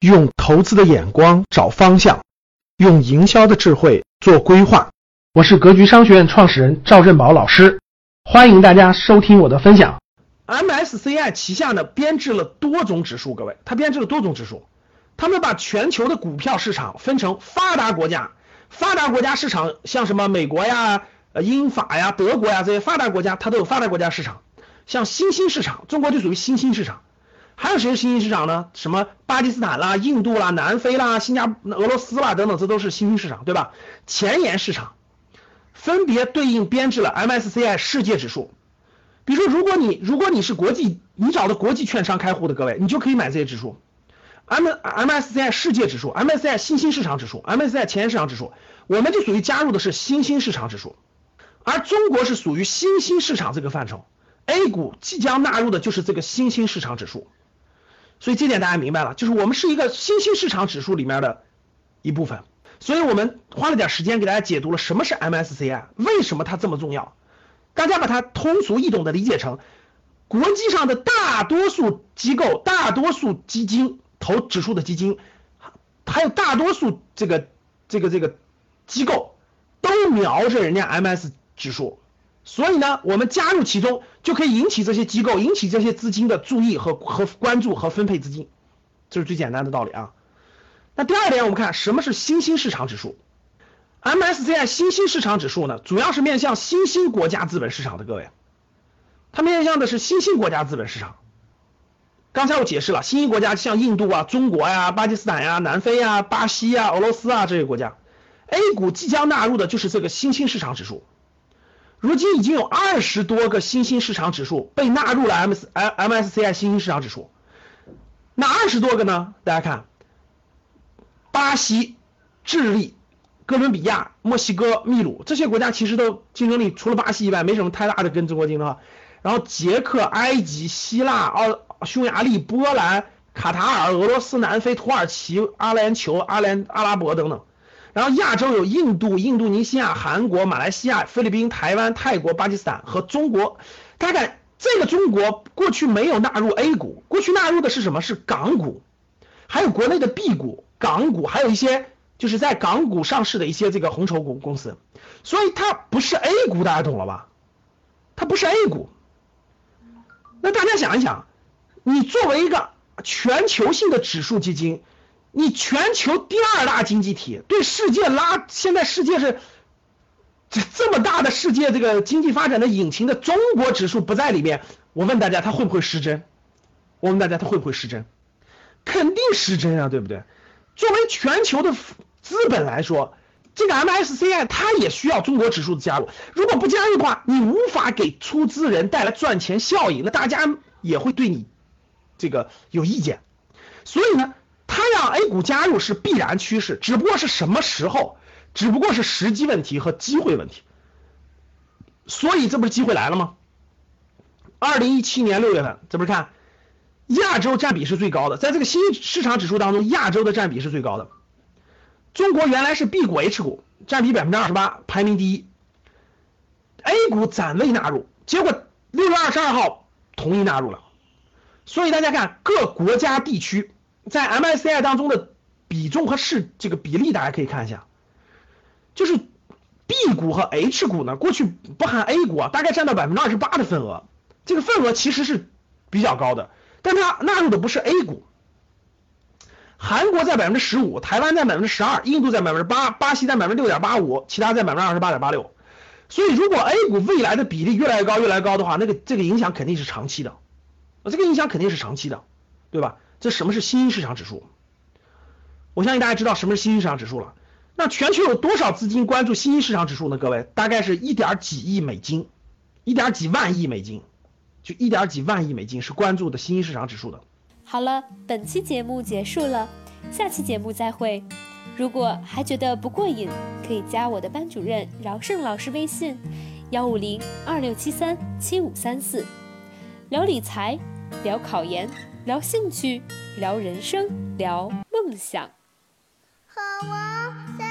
用投资的眼光找方向，用营销的智慧做规划。我是格局商学院创始人赵振宝老师，欢迎大家收听我的分享。MSCI 旗下呢编制了多种指数，各位，它编制了多种指数，他们把全球的股票市场分成发达国家，发达国家市场像什么美国呀、英法呀、德国呀这些发达国家，它都有发达国家市场，像新兴市场，中国就属于新兴市场。还有谁是新兴市场呢？什么巴基斯坦啦、印度啦、南非啦、新加俄罗斯啦等等，这都是新兴市场，对吧？前沿市场分别对应编制了 MSCI 世界指数。比如说，如果你如果你是国际，你找的国际券商开户的各位，你就可以买这些指数。M MSCI 世界指数、MSCI 新兴市场指数、MSCI 前沿市场指数，我们就属于加入的是新兴市场指数，而中国是属于新兴市场这个范畴，A 股即将纳入的就是这个新兴市场指数。所以这点大家明白了，就是我们是一个新兴市场指数里面的一部分，所以我们花了点时间给大家解读了什么是 MSCI，为什么它这么重要，大家把它通俗易懂的理解成国际上的大多数机构、大多数基金投指数的基金，还有大多数这个这个这个机构都瞄着人家 MS 指数。所以呢，我们加入其中就可以引起这些机构、引起这些资金的注意和和关注和分配资金，这是最简单的道理啊。那第二点，我们看什么是新兴市场指数？MSCI 新兴市场指数呢，主要是面向新兴国家资本市场的各位，它面向的是新兴国家资本市场。刚才我解释了，新兴国家像印度啊、中国呀、巴基斯坦呀、南非呀、巴西呀、俄罗斯啊这些国家，A 股即将纳入的就是这个新兴市场指数。如今已经有二十多个新兴市场指数被纳入了 M S M S C I 新兴市场指数，哪二十多个呢？大家看，巴西、智利、哥伦比亚、墨西哥、秘鲁这些国家其实都竞争力除了巴西以外没什么太大的跟中国竞争。然后捷克、埃及、希腊、奥匈牙利、波兰、卡塔尔、俄罗斯、南非、土耳其、阿联酋、阿联阿拉伯等等。然后亚洲有印度、印度尼西亚、韩国、马来西亚、菲律宾、台湾、泰国、巴基斯坦和中国。大概这个中国过去没有纳入 A 股，过去纳入的是什么？是港股，还有国内的 B 股、港股，还有一些就是在港股上市的一些这个红筹股公司。所以它不是 A 股，大家懂了吧？它不是 A 股。那大家想一想，你作为一个全球性的指数基金。你全球第二大经济体，对世界拉，现在世界是这这么大的世界这个经济发展的引擎的中国指数不在里面，我问大家它会不会失真？我问大家它会不会失真？肯定失真啊，对不对？作为全球的资本来说，这个 MSCI 它也需要中国指数的加入，如果不加入的话，你无法给出资人带来赚钱效应，那大家也会对你这个有意见，所以呢？它让 A 股加入是必然趋势，只不过是什么时候，只不过是时机问题和机会问题。所以这不是机会来了吗？二零一七年六月份，这不是看亚洲占比是最高的，在这个新市场指数当中，亚洲的占比是最高的。中国原来是 B 股 H 股，占比百分之二十八，排名第一。A 股暂未纳入，结果六月二十二号同意纳入了。所以大家看各国家地区。在 MSCI 当中的比重和是这个比例，大家可以看一下，就是 B 股和 H 股呢，过去不含 A 股啊，大概占到百分之二十八的份额，这个份额其实是比较高的，但它纳入的不是 A 股，韩国在百分之十五，台湾在百分之十二，印度在百分之八，巴西在百分之六点八五，其他在百分之二十八点八六，所以如果 A 股未来的比例越来越高，越来越高的话，那个这个影响肯定是长期的，这个影响肯定是长期的，对吧？这什么是新兴市场指数？我相信大家知道什么是新兴市场指数了。那全球有多少资金关注新兴市场指数呢？各位，大概是一点几亿美金，一点几万亿美金，就一点几万亿美金是关注的新兴市场指数的。好了，本期节目结束了，下期节目再会。如果还觉得不过瘾，可以加我的班主任饶胜老师微信：幺五零二六七三七五三四，聊理财，聊考研。聊兴趣，聊人生，聊梦想。和我在。